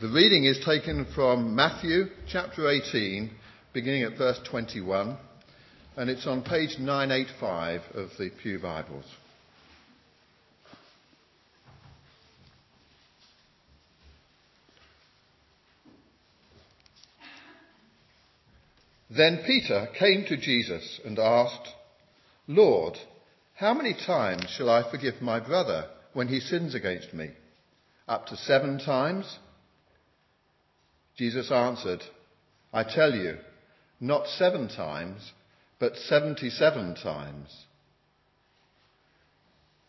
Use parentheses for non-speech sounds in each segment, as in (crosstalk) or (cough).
The reading is taken from Matthew chapter 18, beginning at verse 21, and it's on page 985 of the Pew Bibles. Then Peter came to Jesus and asked, Lord, how many times shall I forgive my brother when he sins against me? Up to seven times? Jesus answered, I tell you, not seven times, but 77 times.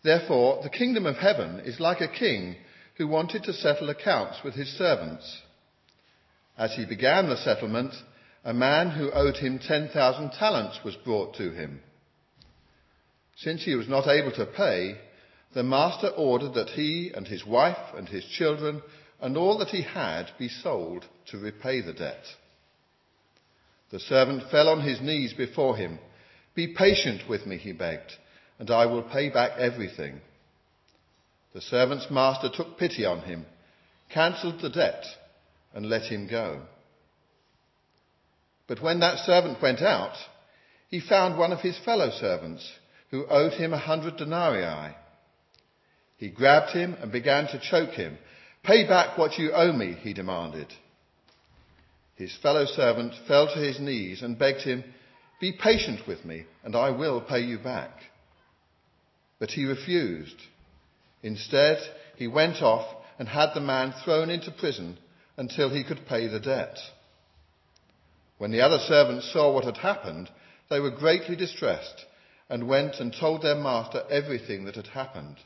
Therefore, the kingdom of heaven is like a king who wanted to settle accounts with his servants. As he began the settlement, a man who owed him 10,000 talents was brought to him. Since he was not able to pay, the master ordered that he and his wife and his children and all that he had be sold to repay the debt. The servant fell on his knees before him. Be patient with me, he begged, and I will pay back everything. The servant's master took pity on him, cancelled the debt, and let him go. But when that servant went out, he found one of his fellow servants who owed him a hundred denarii. He grabbed him and began to choke him Pay back what you owe me, he demanded. His fellow servant fell to his knees and begged him, Be patient with me, and I will pay you back. But he refused. Instead, he went off and had the man thrown into prison until he could pay the debt. When the other servants saw what had happened, they were greatly distressed and went and told their master everything that had happened.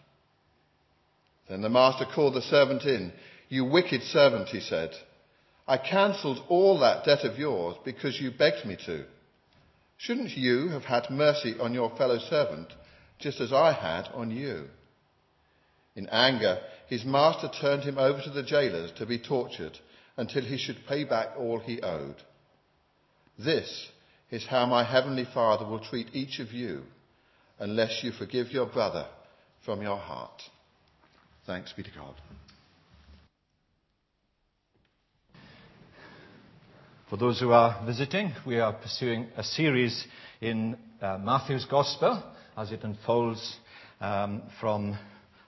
Then the master called the servant in. You wicked servant, he said. I cancelled all that debt of yours because you begged me to. Shouldn't you have had mercy on your fellow servant just as I had on you? In anger, his master turned him over to the jailers to be tortured until he should pay back all he owed. This is how my heavenly Father will treat each of you unless you forgive your brother from your heart. Thanks be to God. For those who are visiting, we are pursuing a series in uh, Matthew's Gospel as it unfolds um, from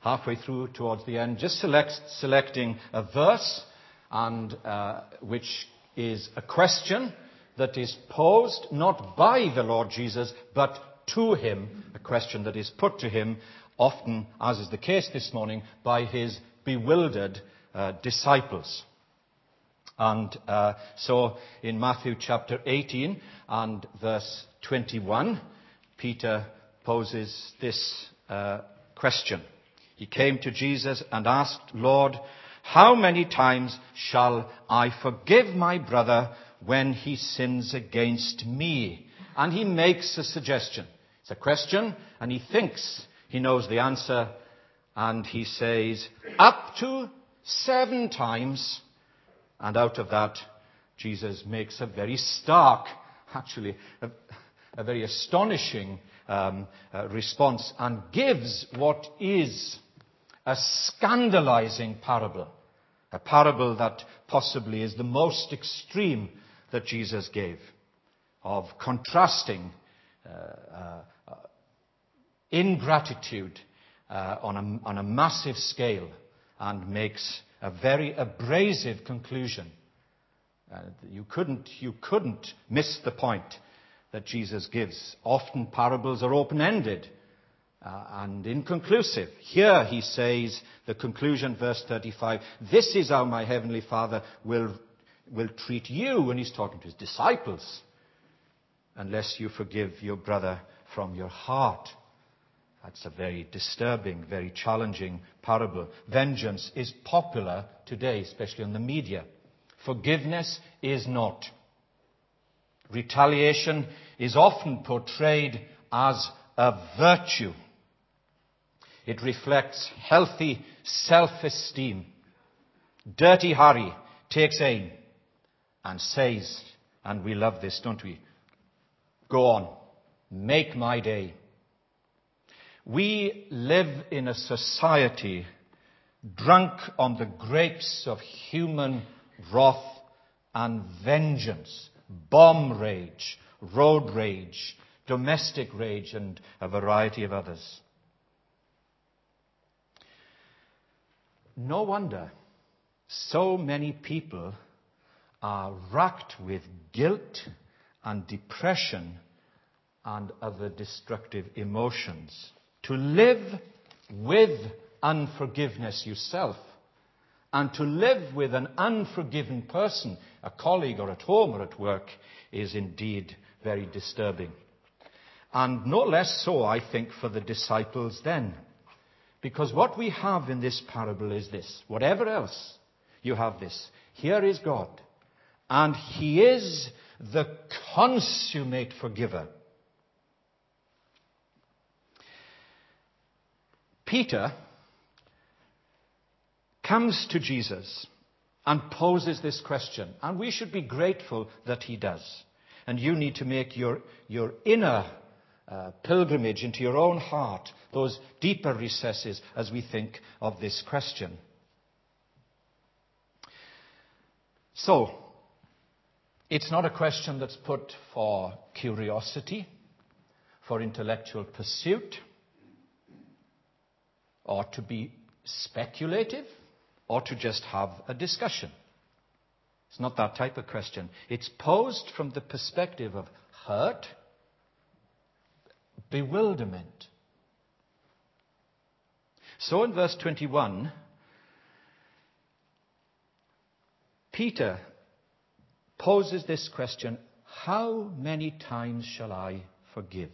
halfway through towards the end, just select, selecting a verse and uh, which is a question that is posed not by the Lord Jesus, but to him, a question that is put to him often, as is the case this morning, by his bewildered uh, disciples. And uh, so in Matthew chapter 18 and verse 21, Peter poses this uh, question. He came to Jesus and asked, Lord, how many times shall I forgive my brother when he sins against me? And he makes a suggestion. It's a question, and he thinks he knows the answer, and he says, up to seven times. And out of that, Jesus makes a very stark, actually, a, a very astonishing um, uh, response and gives what is a scandalizing parable. A parable that possibly is the most extreme that Jesus gave of contrasting uh, uh, ingratitude uh, on, a, massive scale and makes a very abrasive conclusion. Uh, you, couldn't, miss the point that Jesus gives. Often parables are open ended uh, and inconclusive. Here he says, the conclusion, verse 35, this is how my heavenly Father will, will treat you, and he's talking to his disciples, unless you forgive your brother from your heart. That's a very disturbing, very challenging parable. Vengeance is popular today, especially on the media. Forgiveness is not. Retaliation is often portrayed as a virtue. It reflects healthy self-esteem. Dirty Harry takes aim and says, and we love this, don't we? Go on, make my day. We live in a society drunk on the grapes of human wrath and vengeance, bomb rage, road rage, domestic rage, and a variety of others. No wonder so many people are racked with guilt and depression and other destructive emotions. To live with unforgiveness yourself and to live with an unforgiven person, a colleague or at home or at work, is indeed very disturbing. And no less so, I think, for the disciples then. Because what we have in this parable is this. Whatever else, you have this. Here is God. And He is the consummate forgiver. Peter comes to Jesus and poses this question. And we should be grateful that he does. And you need to make your, your inner uh, pilgrimage into your own heart, those deeper recesses, as we think of this question. So, it's not a question that's put for curiosity, for intellectual pursuit, or to be speculative, or to just have a discussion. It's not that type of question. It's posed from the perspective of hurt, bewilderment. So in verse 21, Peter poses this question How many times shall I forgive?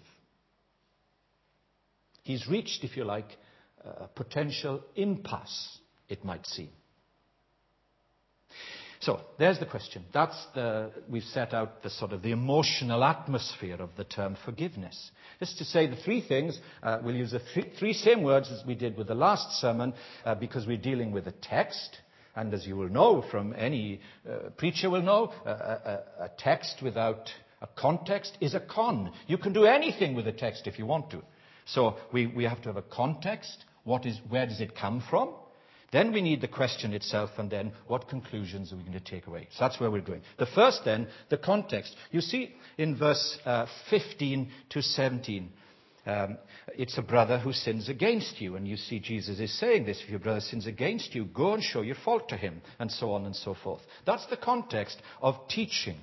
He's reached, if you like, potential impasse, it might seem. So there's the question. That's the, we've set out the sort of the emotional atmosphere of the term forgiveness. Just to say the three things, uh, we'll use the three, same words as we did with the last sermon uh, because we're dealing with a text. And as you will know from any uh, preacher will know, a, text without a context is a con. You can do anything with a text if you want to. So we, we have to have a context. What is, where does it come from? Then we need the question itself, and then what conclusions are we going to take away? So that's where we're going. The first, then, the context. You see in verse uh, 15 to 17, um, it's a brother who sins against you. And you see Jesus is saying this. If your brother sins against you, go and show your fault to him, and so on and so forth. That's the context of teaching.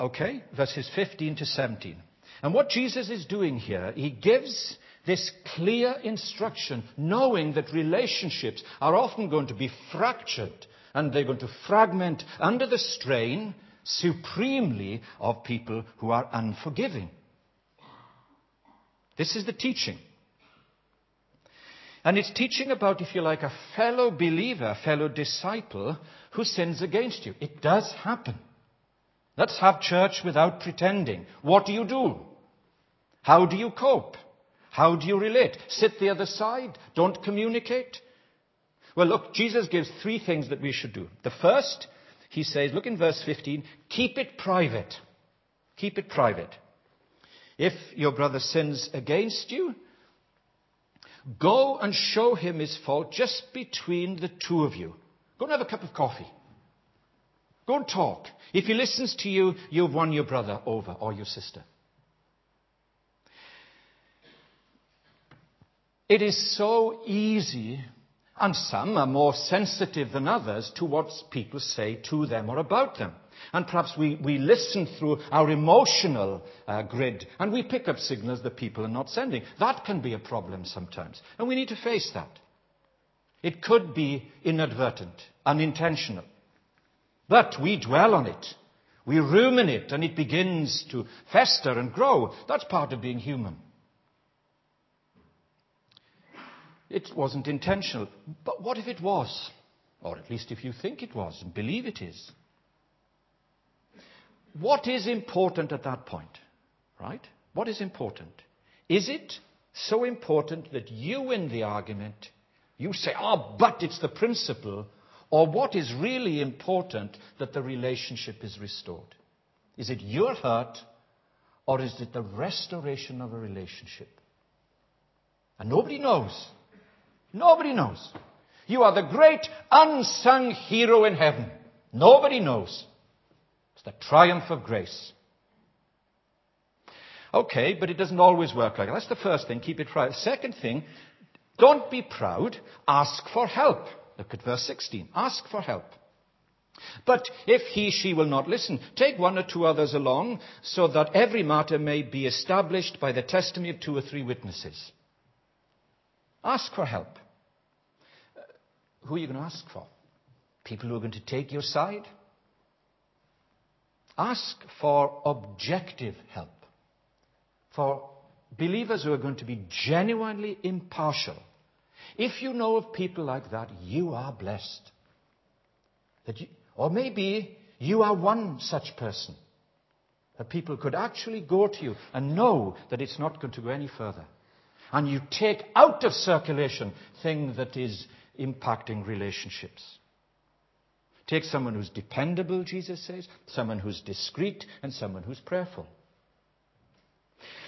Okay? Verses 15 to 17. And what Jesus is doing here, he gives this clear instruction, knowing that relationships are often going to be fractured and they're going to fragment under the strain supremely of people who are unforgiving. This is the teaching. And it's teaching about, if you like, a fellow believer, fellow disciple who sins against you. It does happen. Let's have church without pretending. What do you do? How do you cope? How do you relate? Sit the other side? Don't communicate? Well, look, Jesus gives three things that we should do. The first, he says, look in verse 15, keep it private. Keep it private. If your brother sins against you, go and show him his fault just between the two of you. Go and have a cup of coffee. Go and talk. If he listens to you, you've won your brother over or your sister. It is so easy, and some are more sensitive than others to what people say to them or about them. And perhaps we, we listen through our emotional uh, grid and we pick up signals that people are not sending. That can be a problem sometimes. And we need to face that. It could be inadvertent, unintentional. But we dwell on it. We ruminate and it begins to fester and grow. That's part of being human. It wasn't intentional. But what if it was? Or at least if you think it was and believe it is. What is important at that point? Right? What is important? Is it so important that you win the argument? You say, oh, but it's the principle. Or what is really important that the relationship is restored? Is it your hurt or is it the restoration of a relationship? And nobody knows Nobody knows. You are the great unsung hero in heaven. Nobody knows. It's the triumph of grace. Okay, but it doesn't always work like that. That's the first thing. Keep it right. Second thing, don't be proud. Ask for help. Look at verse 16. Ask for help. But if he, she will not listen, take one or two others along, so that every matter may be established by the testimony of two or three witnesses. Ask for help. Who are you going to ask for? People who are going to take your side? Ask for objective help. For believers who are going to be genuinely impartial. If you know of people like that, you are blessed. That you, or maybe you are one such person. That people could actually go to you and know that it's not going to go any further. And you take out of circulation things that is impacting relationships. Take someone who's dependable, Jesus says, someone who's discreet, and someone who's prayerful.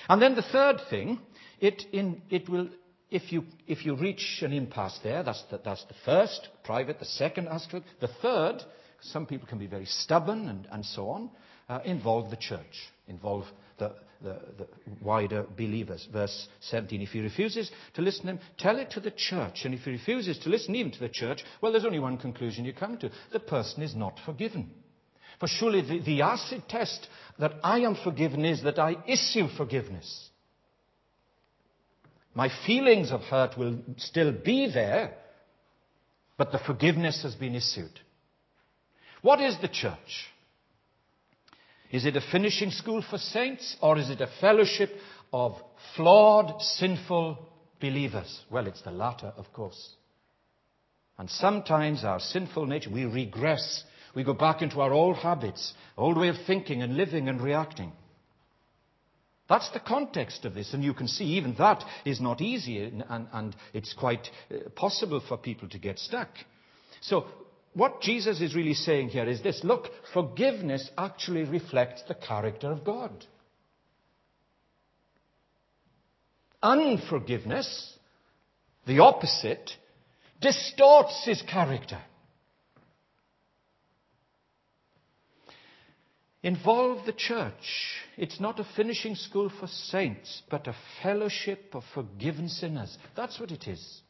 And then the third thing, it, in, it will, if you, if you reach an impasse there, that's the, that's the first, private, the second aspect. The third, some people can be very stubborn and, and so on, uh, involve the church, involve the, the, the wider believers. Verse 17. If he refuses to listen to him, tell it to the church. And if he refuses to listen even to the church, well, there's only one conclusion you come to. The person is not forgiven. For surely the, the acid test that I am forgiven is that I issue forgiveness. My feelings of hurt will still be there, but the forgiveness has been issued. What is the church? Is it a finishing school for saints or is it a fellowship of flawed, sinful believers? Well, it's the latter, of course. And sometimes our sinful nature, we regress. We go back into our old habits, old way of thinking and living and reacting. That's the context of this, and you can see even that is not easy, and, and, and it's quite uh, possible for people to get stuck. So what Jesus is really saying here is this look, forgiveness actually reflects the character of God. Unforgiveness, the opposite, distorts his character. Involve the church. It's not a finishing school for saints, but a fellowship of forgiven sinners. That's what it is.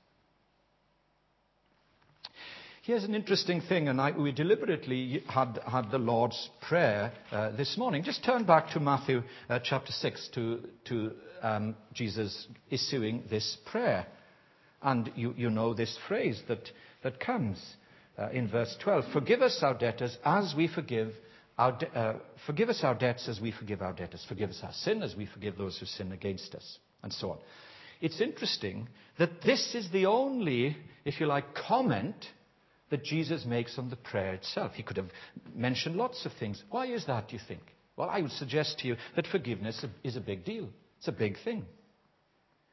Here's an interesting thing, and I, we deliberately had, had the Lord's Prayer uh, this morning. Just turn back to Matthew uh, chapter 6 to, to um, Jesus issuing this prayer. And you, you know this phrase that, that comes uh, in verse 12 Forgive us our debtors as we forgive our de- uh, forgive us our debts as we forgive our debtors. Forgive us our sin as we forgive those who sin against us. And so on. It's interesting that this is the only, if you like, comment that Jesus makes on the prayer itself. He could have mentioned lots of things. Why is that, do you think? Well, I would suggest to you that forgiveness is a big deal. It's a big thing.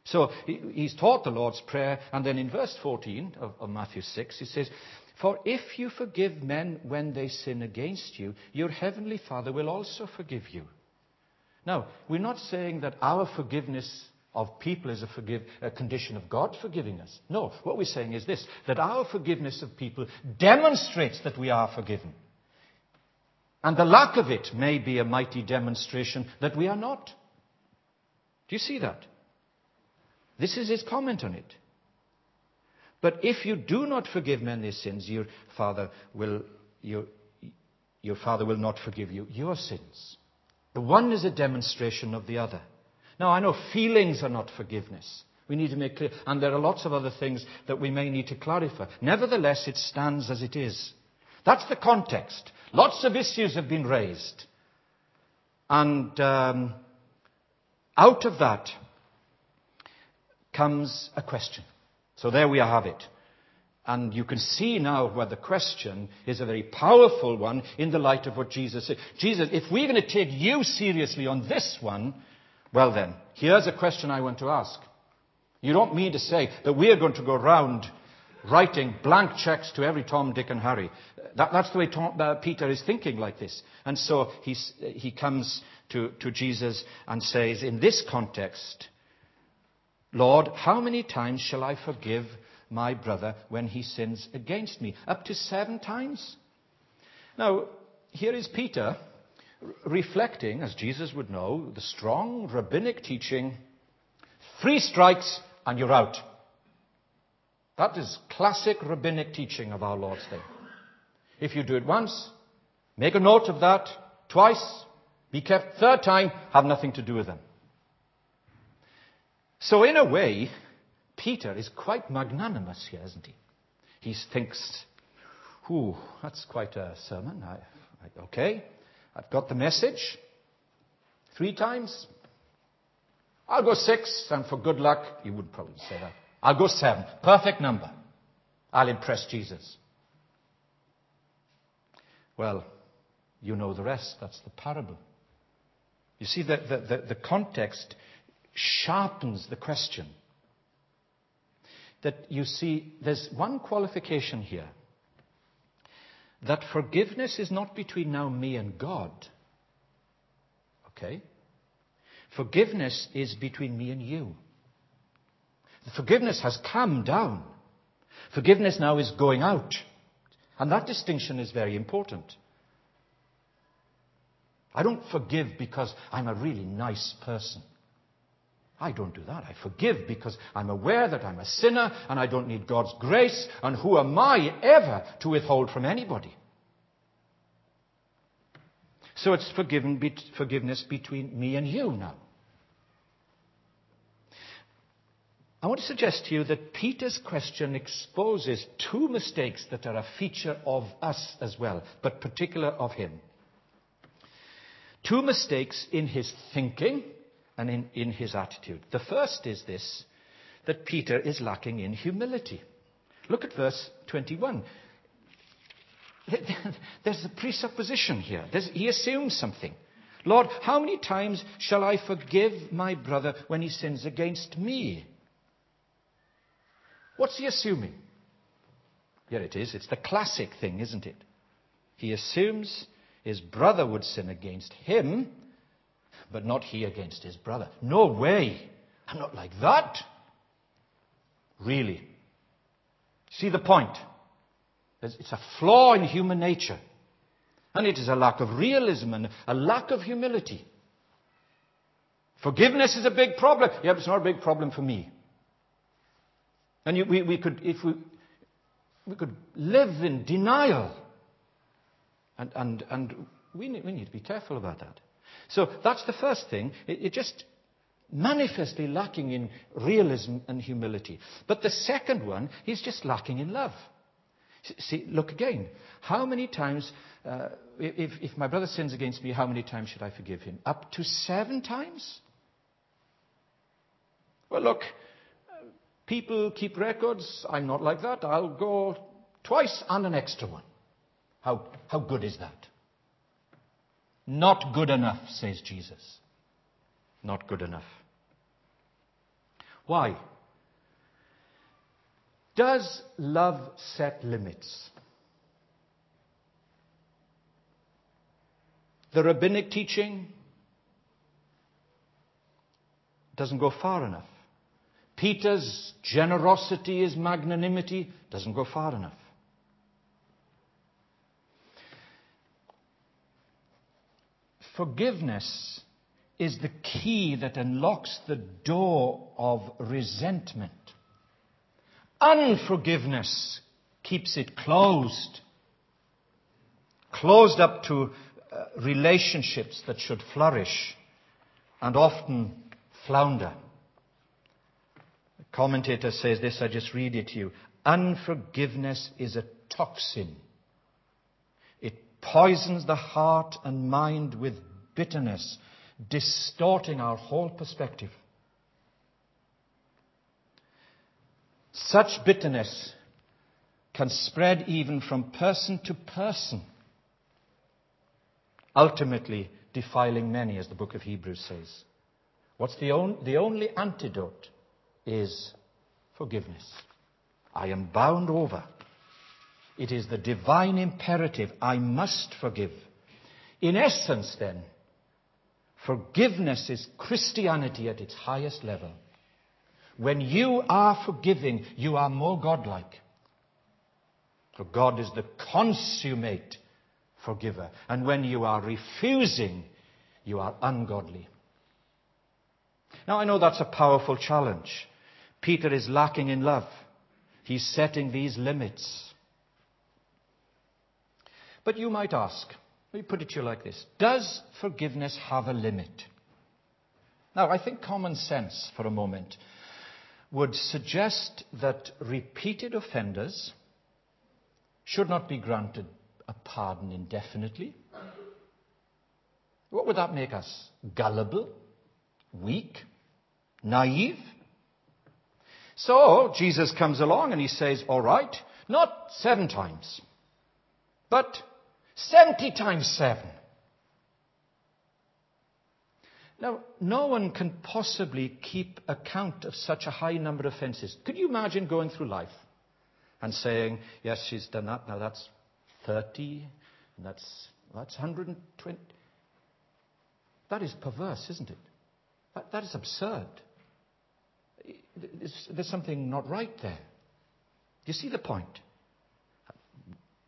So he's taught the Lord's Prayer, and then in verse 14 of, of, Matthew 6, he says, For if you forgive men when they sin against you, your heavenly Father will also forgive you. Now, we're not saying that our forgiveness of people is a, a condition of God forgiving us. No, what we're saying is this that our forgiveness of people demonstrates that we are forgiven. And the lack of it may be a mighty demonstration that we are not. Do you see that? This is his comment on it. But if you do not forgive men their sins, your father will, your, your father will not forgive you your sins. The one is a demonstration of the other. Now, I know feelings are not forgiveness. We need to make clear. And there are lots of other things that we may need to clarify. Nevertheless, it stands as it is. That's the context. Lots of issues have been raised. And um, out of that comes a question. So there we have it. And you can see now where the question is a very powerful one in the light of what Jesus said. Jesus, if we're going to take you seriously on this one, well then, here's a question I want to ask. You don't mean to say that we are going to go around writing blank checks to every Tom, Dick, and Harry. That, that's the way Tom, uh, Peter is thinking like this. And so he comes to, to Jesus and says, in this context, Lord, how many times shall I forgive my brother when he sins against me. Up to seven times. Now, here is Peter reflecting, as Jesus would know, the strong rabbinic teaching three strikes and you're out. That is classic rabbinic teaching of our Lord's Day. If you do it once, make a note of that. Twice, be kept. Third time, have nothing to do with them. So, in a way, Peter is quite magnanimous here, isn't he? He thinks, Ooh, that's quite a sermon. I, I, okay, I've got the message. Three times. I'll go six, and for good luck, you would probably say that. I'll go seven. Perfect number. I'll impress Jesus. Well, you know the rest. That's the parable. You see, the, the, the, the context sharpens the question. That you see, there's one qualification here that forgiveness is not between now me and God. Okay? Forgiveness is between me and you. The forgiveness has come down. Forgiveness now is going out. And that distinction is very important. I don't forgive because I'm a really nice person. I don't do that. I forgive because I'm aware that I'm a sinner and I don't need God's grace, and who am I ever to withhold from anybody? So it's forgiveness between me and you now. I want to suggest to you that Peter's question exposes two mistakes that are a feature of us as well, but particular of him. Two mistakes in his thinking and in, in his attitude. The first is this that Peter is lacking in humility. Look at verse 21. (laughs) There's a presupposition here. There's, he assumes something. Lord, how many times shall I forgive my brother when he sins against me? What's he assuming? Here it is. It's the classic thing, isn't it? He assumes his brother would sin against him, but not he against his brother. No way. I'm not like that. Really. See the point? It's a flaw in human nature. And it is a lack of realism and a lack of humility. Forgiveness is a big problem. Yeah, but it's not a big problem for me. And you, we, we, could, if we, we could live in denial. And, and, and we, need, we need to be careful about that. So that's the first thing. It, it just manifestly lacking in realism and humility. But the second one, he's just lacking in love. See, look again. How many times, uh, if, if my brother sins against me, how many times should I forgive him? Up to seven times? Well, look, people keep records. I'm not like that. I'll go twice and an extra one. How, how good is that? Not good enough, says Jesus. Not good enough. Why? Does love set limits? The rabbinic teaching doesn't go far enough. Peter's generosity, his magnanimity doesn't go far enough. Forgiveness is the key that unlocks the door of resentment. Unforgiveness keeps it closed. Closed up to uh, relationships that should flourish and often flounder. The commentator says this, I just read it to you. Unforgiveness is a toxin. Poisons the heart and mind with bitterness, distorting our whole perspective. Such bitterness can spread even from person to person, ultimately defiling many, as the book of Hebrews says. What's the, on, the only antidote is forgiveness. I am bound over. It is the divine imperative. I must forgive. In essence, then, forgiveness is Christianity at its highest level. When you are forgiving, you are more godlike. For God is the consummate forgiver. And when you are refusing, you are ungodly. Now, I know that's a powerful challenge. Peter is lacking in love. He's setting these limits. But you might ask, let me put it to you like this Does forgiveness have a limit? Now, I think common sense for a moment would suggest that repeated offenders should not be granted a pardon indefinitely. What would that make us? Gullible? Weak? Naive? So Jesus comes along and he says, All right, not seven times, but 70 times seven. Now, no one can possibly keep account of such a high number of offences. Could you imagine going through life and saying, Yes, she's done that, now that's 30, and that's, that's 120? That is perverse, isn't it? that, that is absurd. There's, there's something not right there. Do you see the point?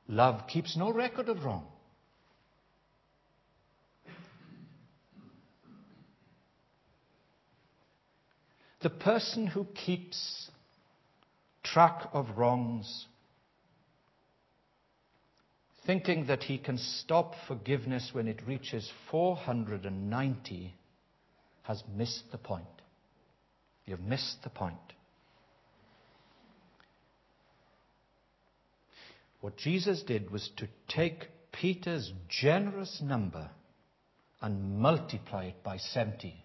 Love keeps no record of wrong. The person who keeps track of wrongs, thinking that he can stop forgiveness when it reaches 490, has missed the point. You've missed the point. What Jesus did was to take Peter's generous number and multiply it by 70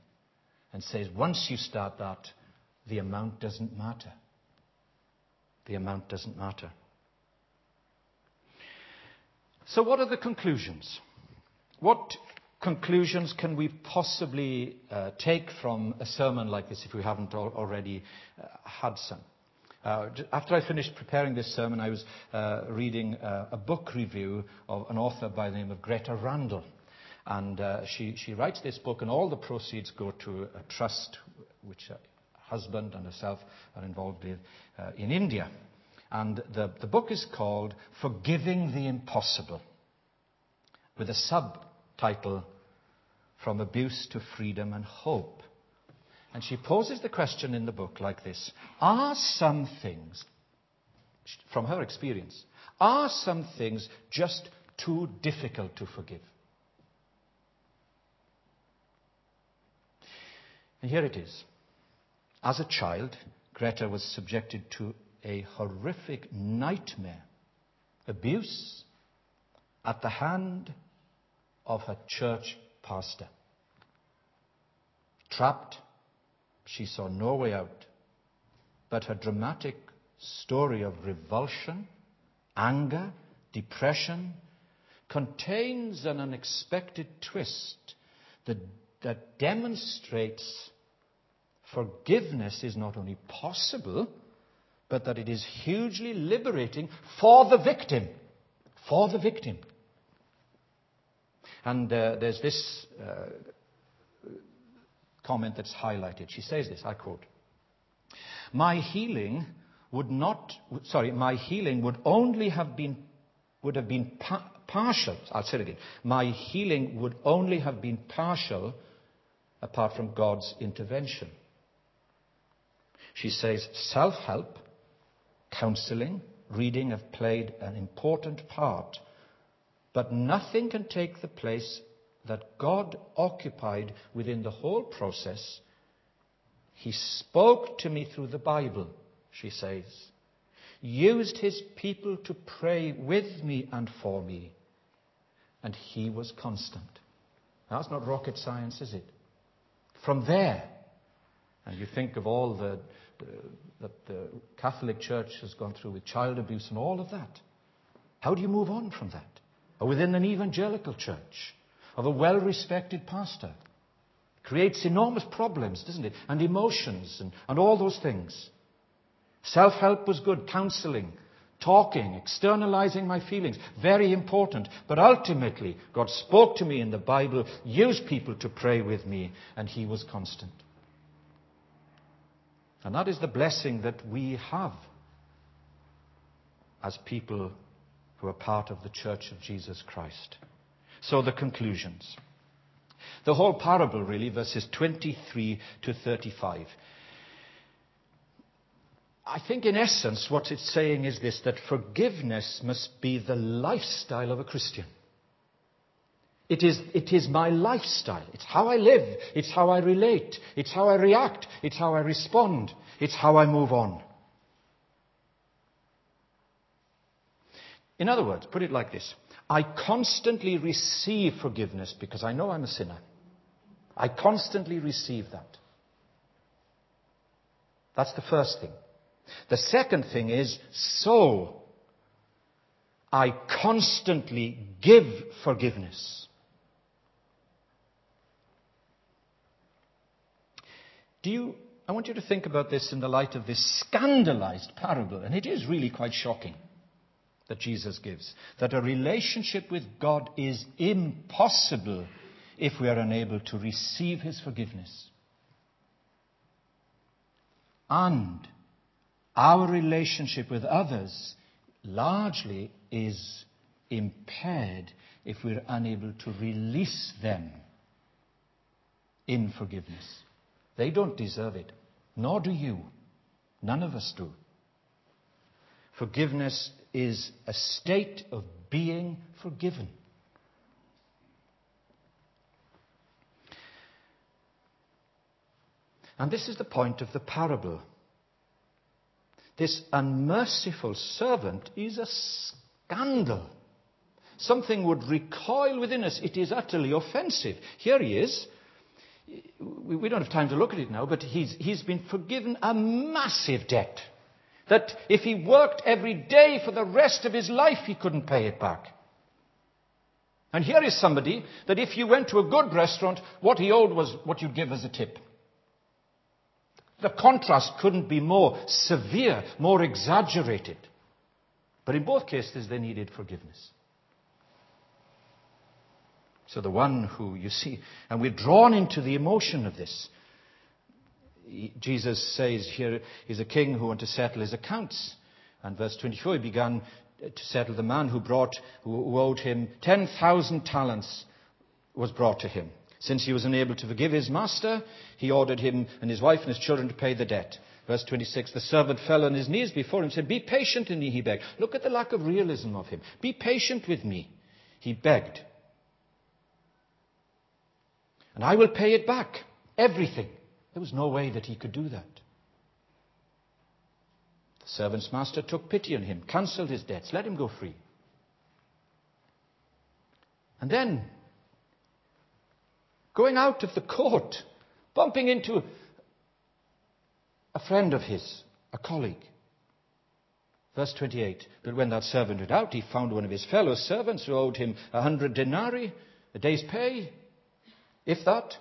and says, once you start that, the amount doesn't matter. The amount doesn't matter. So, what are the conclusions? What conclusions can we possibly uh, take from a sermon like this if we haven't al- already uh, had some? Uh, after I finished preparing this sermon, I was uh, reading uh, a book review of an author by the name of Greta Randall. And she, writes this book, and all the proceeds go to a trust which her husband and herself are involved with in India. And the book is called Forgiving the Impossible, with a subtitle from abuse to freedom and hope. And she poses the question in the book like this Are some things, from her experience, are some things just too difficult to forgive? And here it is. As a child, Greta was subjected to a horrific nightmare abuse at the hand of her church pastor. Trapped, she saw no way out. But her dramatic story of revulsion, anger, depression contains an unexpected twist that, that demonstrates forgiveness is not only possible, but that it is hugely liberating for the victim. For the victim. And uh, there's this uh, comment that's highlighted. She says this, I quote, My healing would not, sorry, my healing would only have been, would have been pa- partial. I'll say it again. My healing would only have been partial apart from God's intervention. She says self help, counseling, reading have played an important part but nothing can take the place that God occupied within the whole process. He spoke to me through the Bible, she says, used his people to pray with me and for me, and he was constant. That's not rocket science, is it? From there, and you think of all the, the, that the Catholic Church has gone through with child abuse and all of that. How do you move on from that? or within an evangelical church of a well respected pastor. Creates enormous problems, doesn't it? And emotions and, and all those things. Self help was good, counseling, talking, externalizing my feelings, very important. But ultimately, God spoke to me in the Bible, used people to pray with me, and He was constant. And that is the blessing that we have as people who are part of the Church of Jesus Christ. So the conclusions. The whole parable, really, verses 23 to 35. I think, in essence, what it's saying is this that forgiveness must be the lifestyle of a Christian. It is, it is my lifestyle. It's how I live. It's how I relate. It's how I react. It's how I respond. It's how I move on. In other words, put it like this I constantly receive forgiveness because I know I'm a sinner. I constantly receive that. That's the first thing. The second thing is, so I constantly give forgiveness. Do you, I want you to think about this in the light of this scandalized parable, and it is really quite shocking that Jesus gives. That a relationship with God is impossible if we are unable to receive His forgiveness. And our relationship with others largely is impaired if we're unable to release them in forgiveness. They don't deserve it, nor do you. None of us do. Forgiveness is a state of being forgiven. And this is the point of the parable. This unmerciful servant is a scandal. Something would recoil within us. It is utterly offensive. Here he is. We don't have time to look at it now, but he's, he's been forgiven a massive debt. That if he worked every day for the rest of his life, he couldn't pay it back. And here is somebody that if you went to a good restaurant, what he owed was what you'd give as a tip. The contrast couldn't be more severe, more exaggerated. But in both cases, they needed forgiveness. So the one who, you see, and we're drawn into the emotion of this. Jesus says here, he's a king who wanted to settle his accounts. And verse 24, he began to settle the man who brought, who owed him 10,000 talents was brought to him. Since he was unable to forgive his master, he ordered him and his wife and his children to pay the debt. Verse 26, the servant fell on his knees before him and said, Be patient in me, he begged. Look at the lack of realism of him. Be patient with me, he begged. And I will pay it back. Everything. There was no way that he could do that. The servant's master took pity on him, cancelled his debts, let him go free. And then going out of the court, bumping into a friend of his, a colleague. Verse 28 But when that servant went out, he found one of his fellow servants who owed him a hundred denarii, a day's pay. If that,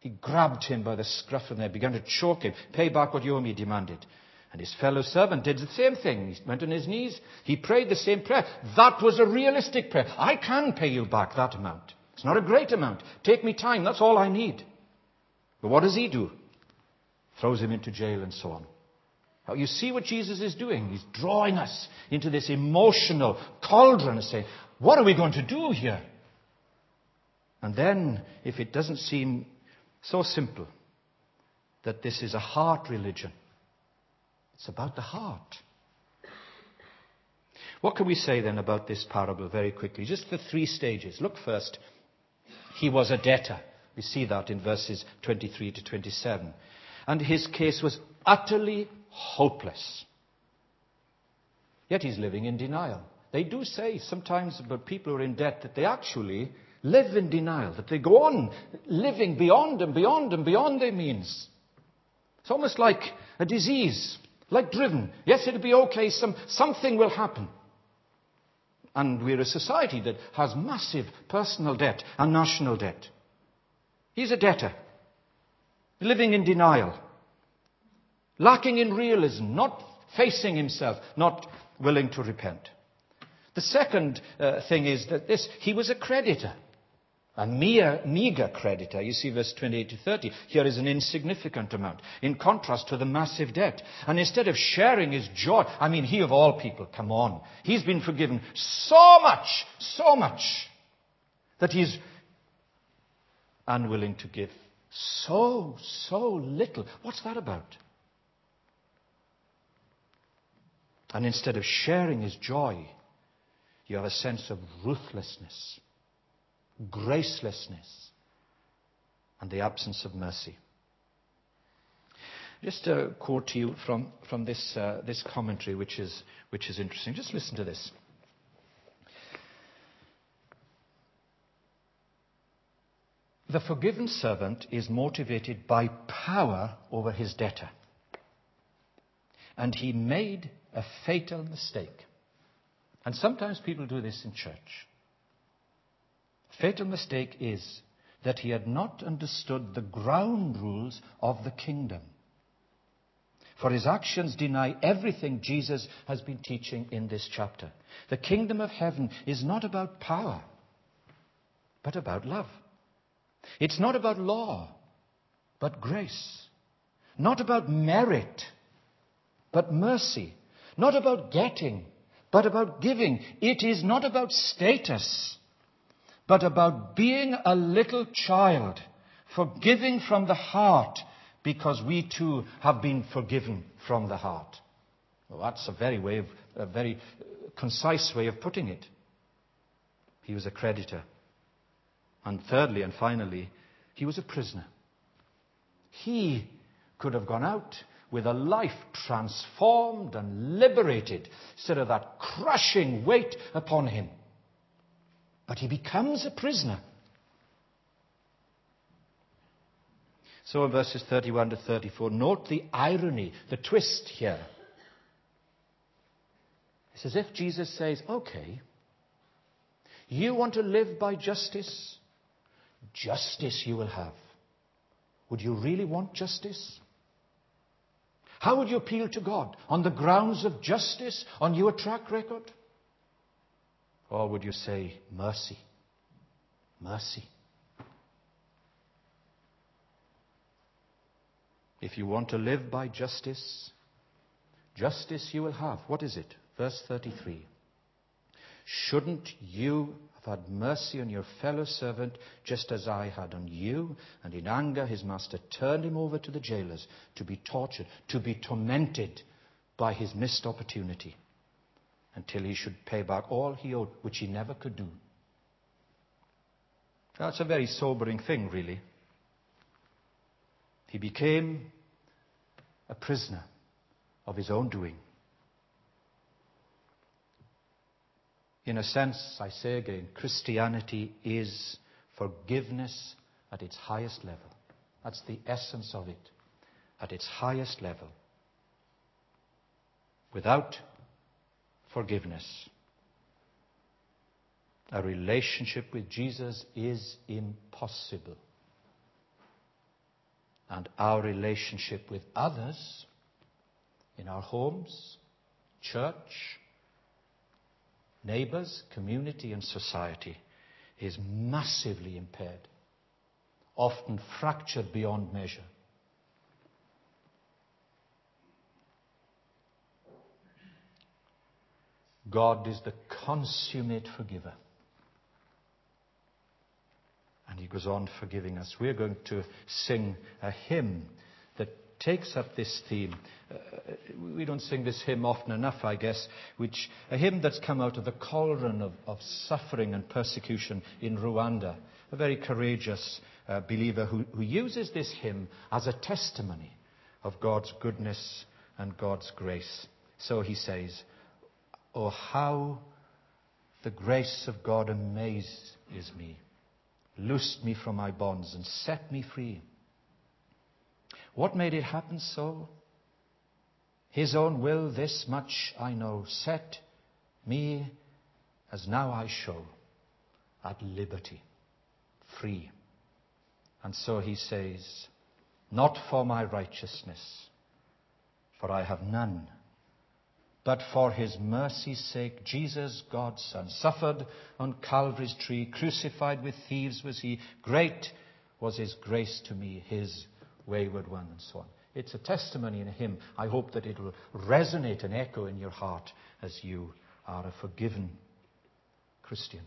he grabbed him by the scruff of the neck, began to choke him. Pay back what you owe me, he demanded. And his fellow servant did the same thing. He went on his knees. He prayed the same prayer. That was a realistic prayer. I can pay you back that amount. It's not a great amount. Take me time. That's all I need. But what does he do? Throws him into jail and so on. Now, you see what Jesus is doing. He's drawing us into this emotional cauldron and saying, What are we going to do here? And then, if it doesn't seem so simple that this is a heart religion, it's about the heart. What can we say then about this parable very quickly? Just the three stages. Look first he was a debtor. We see that in verses 23 to 27. And his case was utterly hopeless. Yet he's living in denial. They do say sometimes about people who are in debt that they actually live in denial, that they go on living beyond and beyond and beyond their means. It's almost like a disease, like driven. Yes, it'll be okay, some, something will happen. And we're a society that has massive personal debt and national debt. He's a debtor, living in denial, lacking in realism, not facing himself, not willing to repent. The second uh, thing is that this, he was a creditor. A mere, meager creditor. You see verse 28 to 30. Here is an insignificant amount in contrast to the massive debt. And instead of sharing his joy, I mean, he of all people, come on. He's been forgiven so much, so much, that he's unwilling to give so, so little. What's that about? And instead of sharing his joy, you have a sense of ruthlessness gracelessness, and the absence of mercy. Just a quote to you from, from this, uh, this commentary, which is, which is interesting. Just listen to this. The forgiven servant is motivated by power over his debtor. And he made a fatal mistake. And sometimes people do this in church fatal mistake is that he had not understood the ground rules of the kingdom. For his actions deny everything Jesus has been teaching in this chapter. The kingdom of heaven is not about power, but about love. It's not about law, but grace. Not about merit, but mercy. Not about getting, but about giving. It is not about status, but about being a little child, forgiving from the heart, because we too have been forgiven from the heart. Well, that's a very way of, a very concise way of putting it. He was a creditor. And thirdly and finally, he was a prisoner. He could have gone out with a life transformed and liberated instead of that crushing weight upon him. But he becomes a prisoner. So in verses 31 to 34, note the irony, the twist here. It's as if Jesus says, okay, you want to live by justice? Justice you will have. Would you really want justice? How would you appeal to God? On the grounds of justice? On your track record? Or would you say mercy? Mercy. If you want to live by justice, justice you will have. What is it? Verse 33. Shouldn't you have had mercy on your fellow servant just as I had on you? And in anger, his master turned him over to the jailers to be tortured, to be tormented by his missed opportunity until he should pay back all he owed, which he never could do. That's a very sobering thing, really. He became a prisoner of his own doing. In a sense, I say again, Christianity is forgiveness at its highest level. That's the essence of it. At its highest level. Without forgiveness. A relationship with Jesus is impossible. And our relationship with others in our homes, church, neighbors, community, and society is massively impaired, often fractured beyond measure. God is the consummate forgiver. And he goes on forgiving us. We're going to sing a hymn that takes up this theme. Uh, we don't sing this hymn often enough, I guess, which a hymn that's come out of the cauldron of, of suffering and persecution in Rwanda. A very courageous uh, believer who, who uses this hymn as a testimony of God's goodness and God's grace. So he says, Oh, how the grace of God amazes me, loosed me from my bonds and set me free. What made it happen so? His own will, this much I know, set me as now I show at liberty, free. And so he says, Not for my righteousness, for I have none But for his mercy's sake, Jesus, God's Son, suffered on Calvary's tree, crucified with thieves was he. Great was his grace to me, his wayward one, and so on. It's a testimony in hymn. I hope that it will resonate and echo in your heart as you are a forgiven Christian.